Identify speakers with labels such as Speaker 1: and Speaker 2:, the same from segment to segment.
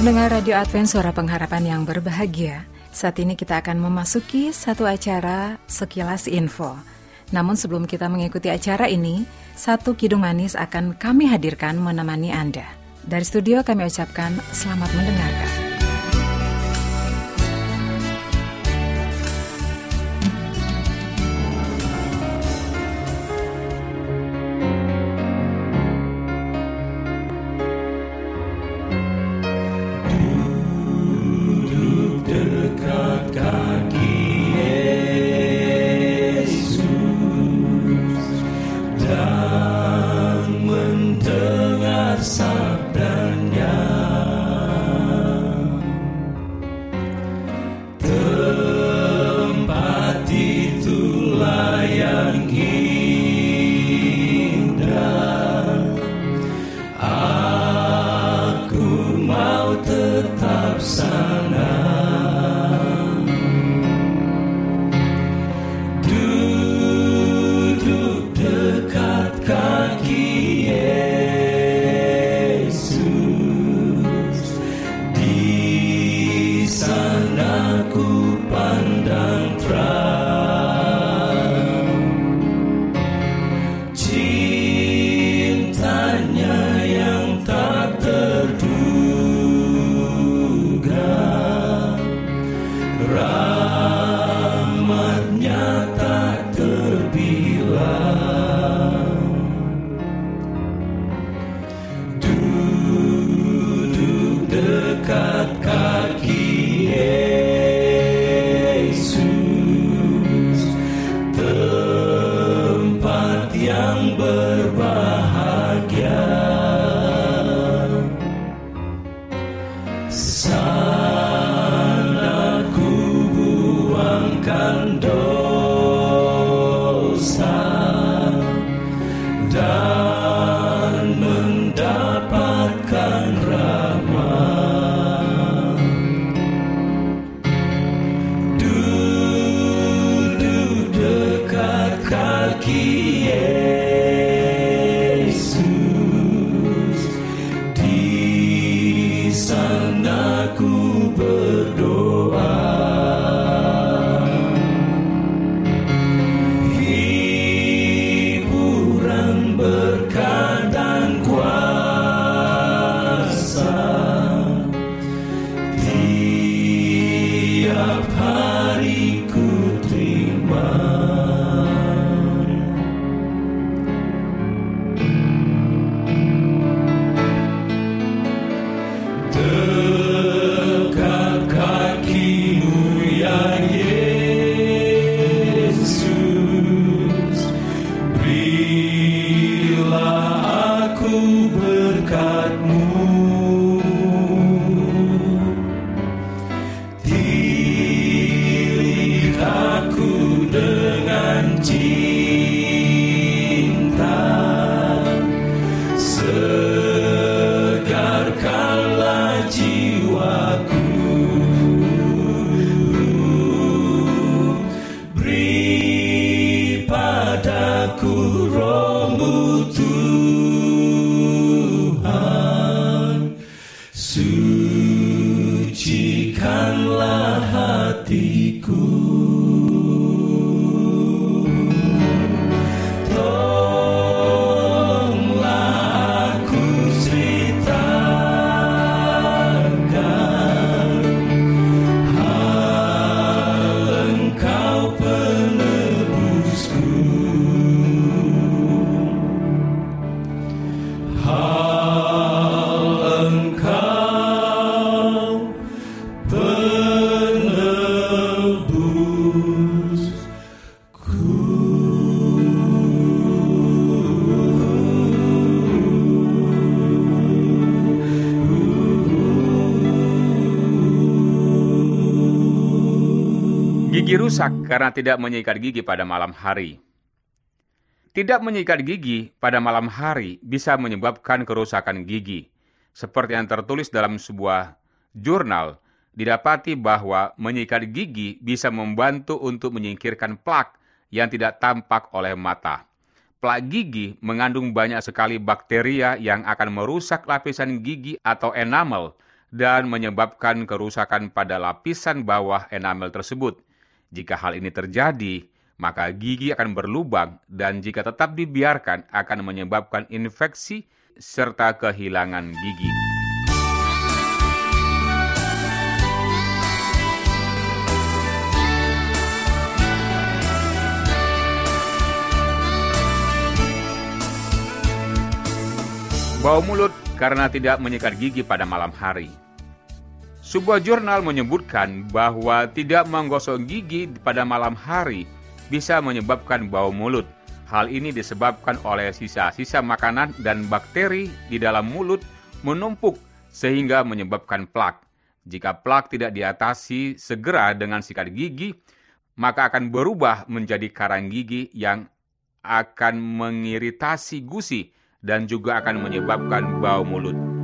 Speaker 1: Pendengar Radio Advent Suara Pengharapan yang berbahagia, saat ini kita akan memasuki satu acara sekilas info. Namun sebelum kita mengikuti acara ini, satu kidung manis akan kami hadirkan menemani Anda. Dari studio kami ucapkan selamat mendengarkan.
Speaker 2: Gigi rusak karena tidak menyikat gigi pada malam hari. Tidak menyikat gigi pada malam hari bisa menyebabkan kerusakan gigi. Seperti yang tertulis dalam sebuah jurnal, didapati bahwa menyikat gigi bisa membantu untuk menyingkirkan plak yang tidak tampak oleh mata. Plak gigi mengandung banyak sekali bakteria yang akan merusak lapisan gigi atau enamel dan menyebabkan kerusakan pada lapisan bawah enamel tersebut. Jika hal ini terjadi, maka gigi akan berlubang dan jika tetap dibiarkan akan menyebabkan infeksi serta kehilangan gigi. Bau mulut karena tidak menyikat gigi pada malam hari. Sebuah jurnal menyebutkan bahwa tidak menggosok gigi pada malam hari bisa menyebabkan bau mulut. Hal ini disebabkan oleh sisa-sisa makanan dan bakteri di dalam mulut menumpuk sehingga menyebabkan plak. Jika plak tidak diatasi segera dengan sikat gigi, maka akan berubah menjadi karang gigi yang akan mengiritasi gusi dan juga akan menyebabkan bau mulut.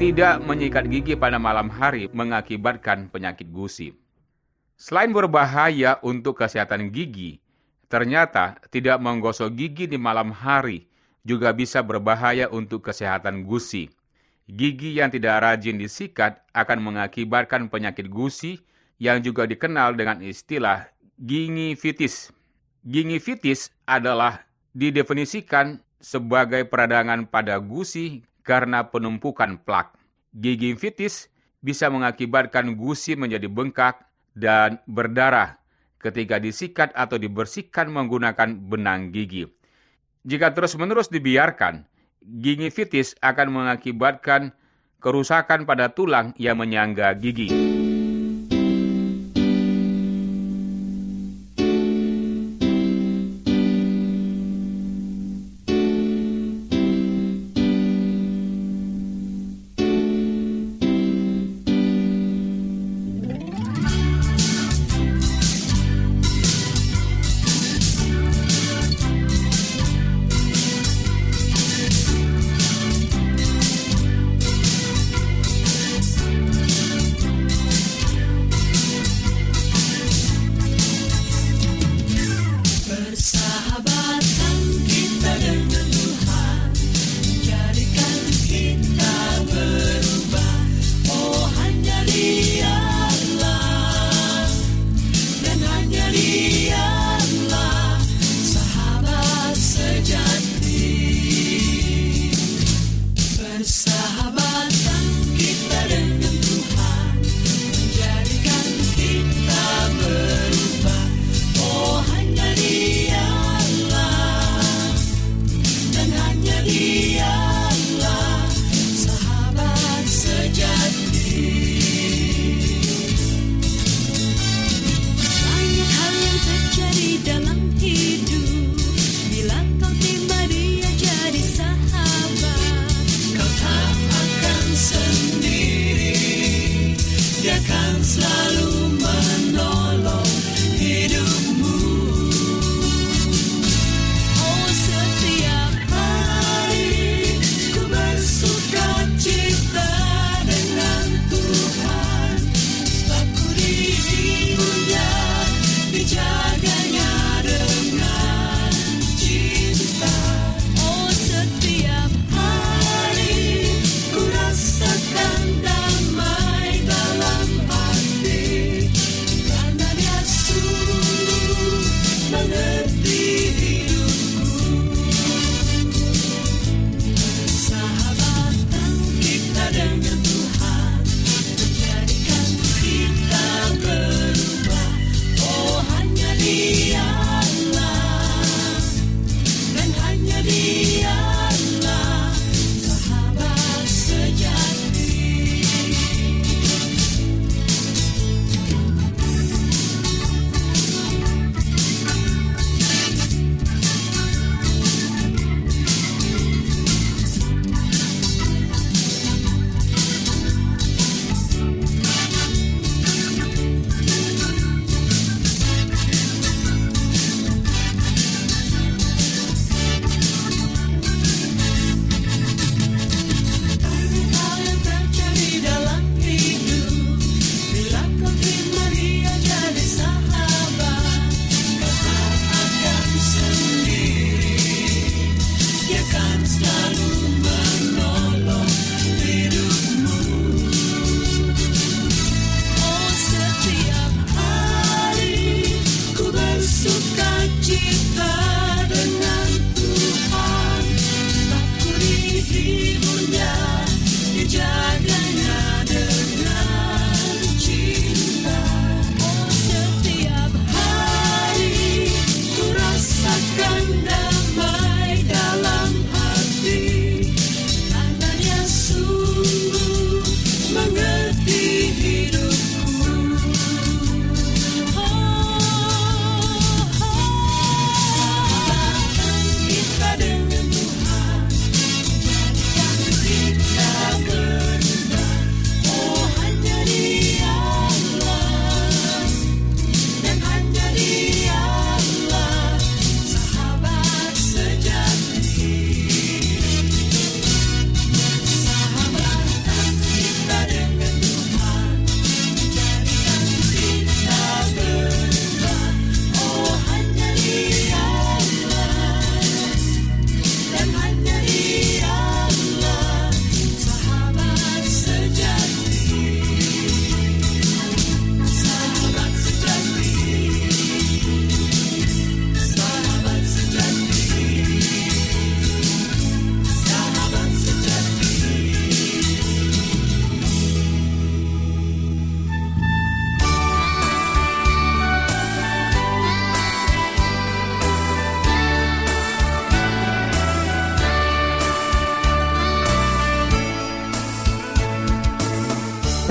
Speaker 3: Tidak menyikat gigi pada malam hari mengakibatkan penyakit gusi. Selain berbahaya untuk kesehatan gigi, ternyata tidak menggosok gigi di malam hari juga bisa berbahaya untuk kesehatan gusi. Gigi yang tidak rajin disikat akan mengakibatkan penyakit gusi yang juga dikenal dengan istilah gingivitis. Gingivitis adalah didefinisikan sebagai peradangan pada gusi karena penumpukan plak. Gingivitis bisa mengakibatkan gusi menjadi bengkak dan berdarah ketika disikat atau dibersihkan menggunakan benang gigi. Jika terus-menerus dibiarkan, gingivitis akan mengakibatkan kerusakan pada tulang yang menyangga gigi.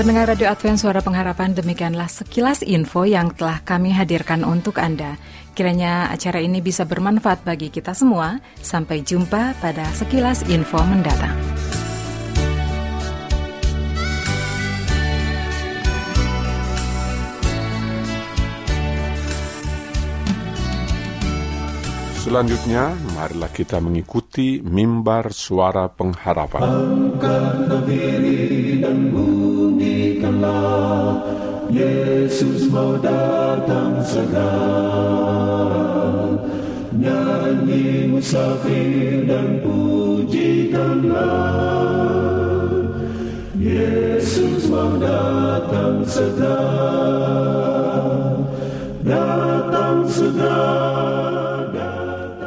Speaker 1: Pendengar Radio Advent Suara Pengharapan, demikianlah sekilas info yang telah kami hadirkan untuk Anda. Kiranya acara ini bisa bermanfaat bagi kita semua. Sampai jumpa pada sekilas info mendatang.
Speaker 4: Selanjutnya, marilah kita mengikuti mimbar suara pengharapan.
Speaker 5: bunyikanlah Yesus mau datang segera. Nyanyi musafir dan pujikanlah. Yesus mau datang segera. Datang segera.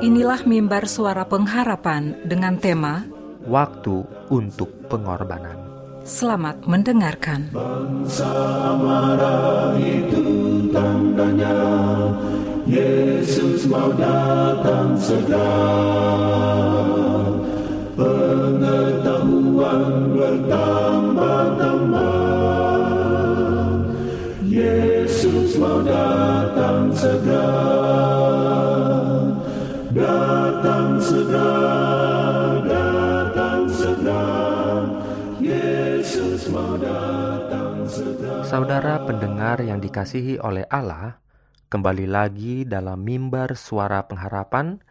Speaker 1: Inilah mimbar suara pengharapan dengan tema
Speaker 6: Waktu untuk pengorbanan.
Speaker 1: Selamat mendengarkan.
Speaker 5: Bangsa marah itu tandanya Yesus mau datang segera. Pengetahuan bertambah-tambah Yesus mau datang segera. Datang segera
Speaker 6: Saudara pendengar yang dikasihi oleh Allah, kembali lagi dalam mimbar suara pengharapan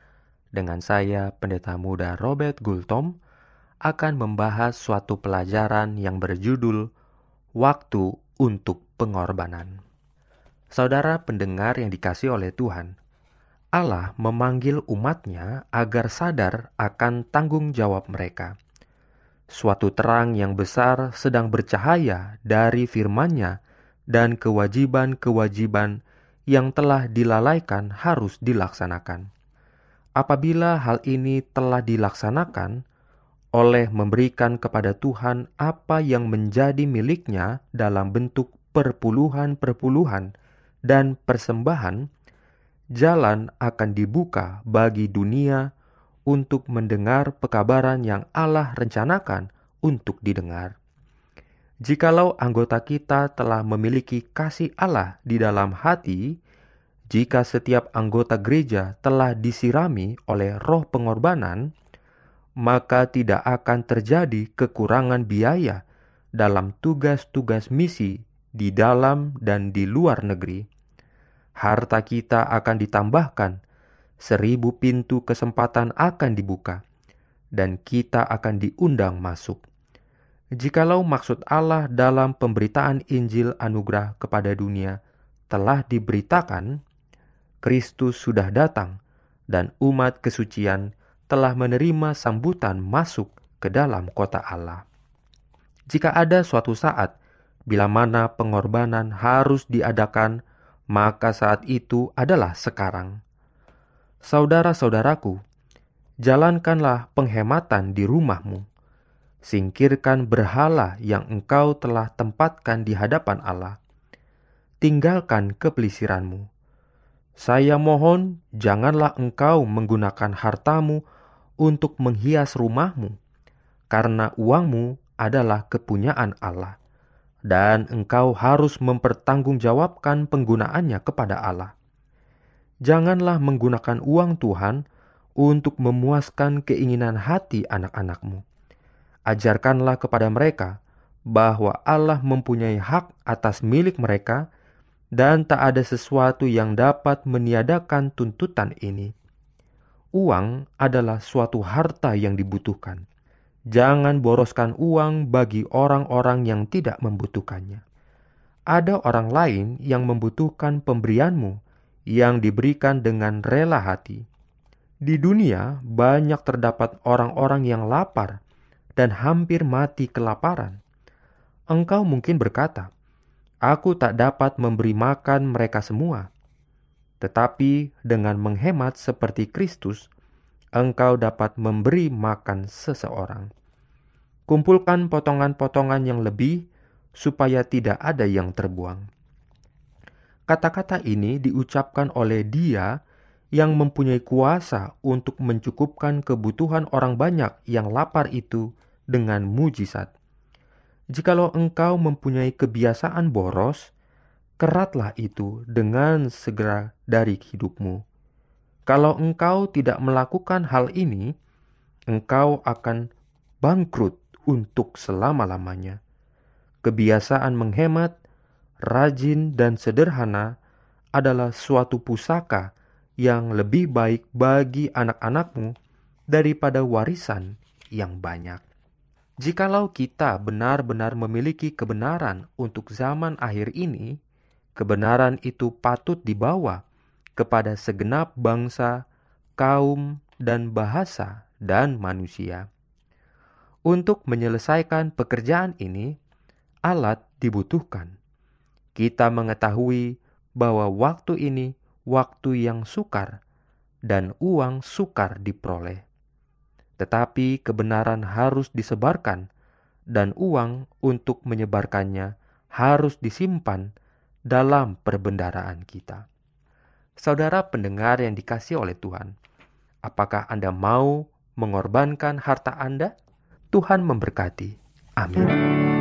Speaker 6: dengan saya Pendeta Muda Robert Gultom akan membahas suatu pelajaran yang berjudul Waktu untuk Pengorbanan. Saudara pendengar yang dikasih oleh Tuhan, Allah memanggil umatnya agar sadar akan tanggung jawab mereka. Suatu terang yang besar sedang bercahaya dari firman-Nya dan kewajiban-kewajiban yang telah dilalaikan harus dilaksanakan. Apabila hal ini telah dilaksanakan oleh memberikan kepada Tuhan apa yang menjadi miliknya dalam bentuk perpuluhan-perpuluhan dan persembahan, jalan akan dibuka bagi dunia untuk mendengar pekabaran yang Allah rencanakan untuk didengar. Jikalau anggota kita telah memiliki kasih Allah di dalam hati, jika setiap anggota gereja telah disirami oleh roh pengorbanan, maka tidak akan terjadi kekurangan biaya dalam tugas-tugas misi di dalam dan di luar negeri harta kita akan ditambahkan, seribu pintu kesempatan akan dibuka, dan kita akan diundang masuk. Jikalau maksud Allah dalam pemberitaan Injil anugerah kepada dunia telah diberitakan, Kristus sudah datang, dan umat kesucian telah menerima sambutan masuk ke dalam kota Allah. Jika ada suatu saat bila mana pengorbanan harus diadakan maka saat itu adalah sekarang. Saudara-saudaraku, jalankanlah penghematan di rumahmu. Singkirkan berhala yang engkau telah tempatkan di hadapan Allah. Tinggalkan kepelisiranmu. Saya mohon, janganlah engkau menggunakan hartamu untuk menghias rumahmu, karena uangmu adalah kepunyaan Allah dan engkau harus mempertanggungjawabkan penggunaannya kepada Allah. Janganlah menggunakan uang Tuhan untuk memuaskan keinginan hati anak-anakmu. Ajarkanlah kepada mereka bahwa Allah mempunyai hak atas milik mereka dan tak ada sesuatu yang dapat meniadakan tuntutan ini. Uang adalah suatu harta yang dibutuhkan Jangan boroskan uang bagi orang-orang yang tidak membutuhkannya. Ada orang lain yang membutuhkan pemberianmu yang diberikan dengan rela hati. Di dunia banyak terdapat orang-orang yang lapar dan hampir mati kelaparan. Engkau mungkin berkata, "Aku tak dapat memberi makan mereka semua." Tetapi dengan menghemat seperti Kristus, engkau dapat memberi makan seseorang. Kumpulkan potongan-potongan yang lebih supaya tidak ada yang terbuang. Kata-kata ini diucapkan oleh Dia yang mempunyai kuasa untuk mencukupkan kebutuhan orang banyak yang lapar itu dengan mujizat. Jikalau engkau mempunyai kebiasaan boros, keratlah itu dengan segera dari hidupmu. Kalau engkau tidak melakukan hal ini, engkau akan bangkrut untuk selama-lamanya. Kebiasaan menghemat, rajin, dan sederhana adalah suatu pusaka yang lebih baik bagi anak-anakmu daripada warisan yang banyak. Jikalau kita benar-benar memiliki kebenaran untuk zaman akhir ini, kebenaran itu patut dibawa kepada segenap bangsa, kaum, dan bahasa dan manusia. Untuk menyelesaikan pekerjaan ini, alat dibutuhkan. Kita mengetahui bahwa waktu ini waktu yang sukar dan uang sukar diperoleh. Tetapi kebenaran harus disebarkan dan uang untuk menyebarkannya harus disimpan dalam perbendaraan kita. Saudara pendengar yang dikasih oleh Tuhan, apakah Anda mau mengorbankan harta Anda? Tuhan memberkati. Amin.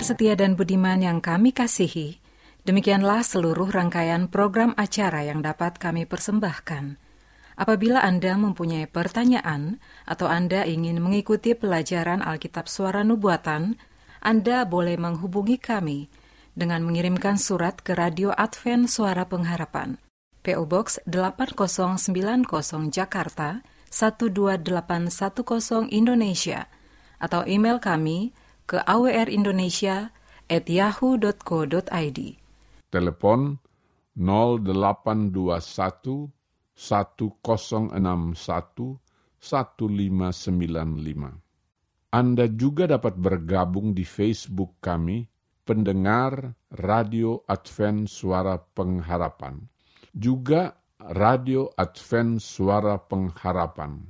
Speaker 5: Pendengar setia dan budiman yang kami kasihi, demikianlah seluruh rangkaian program acara yang dapat kami persembahkan. Apabila Anda mempunyai pertanyaan atau Anda ingin mengikuti pelajaran Alkitab Suara Nubuatan, Anda boleh menghubungi kami dengan mengirimkan surat ke Radio Advent Suara Pengharapan. PO Box 8090 Jakarta 12810 Indonesia atau email kami ke awrindonesia@yahoo.co.id.
Speaker 4: Telepon 0821 1061 1595. Anda juga dapat bergabung di Facebook kami, pendengar Radio Advent Suara Pengharapan. Juga Radio Advent Suara Pengharapan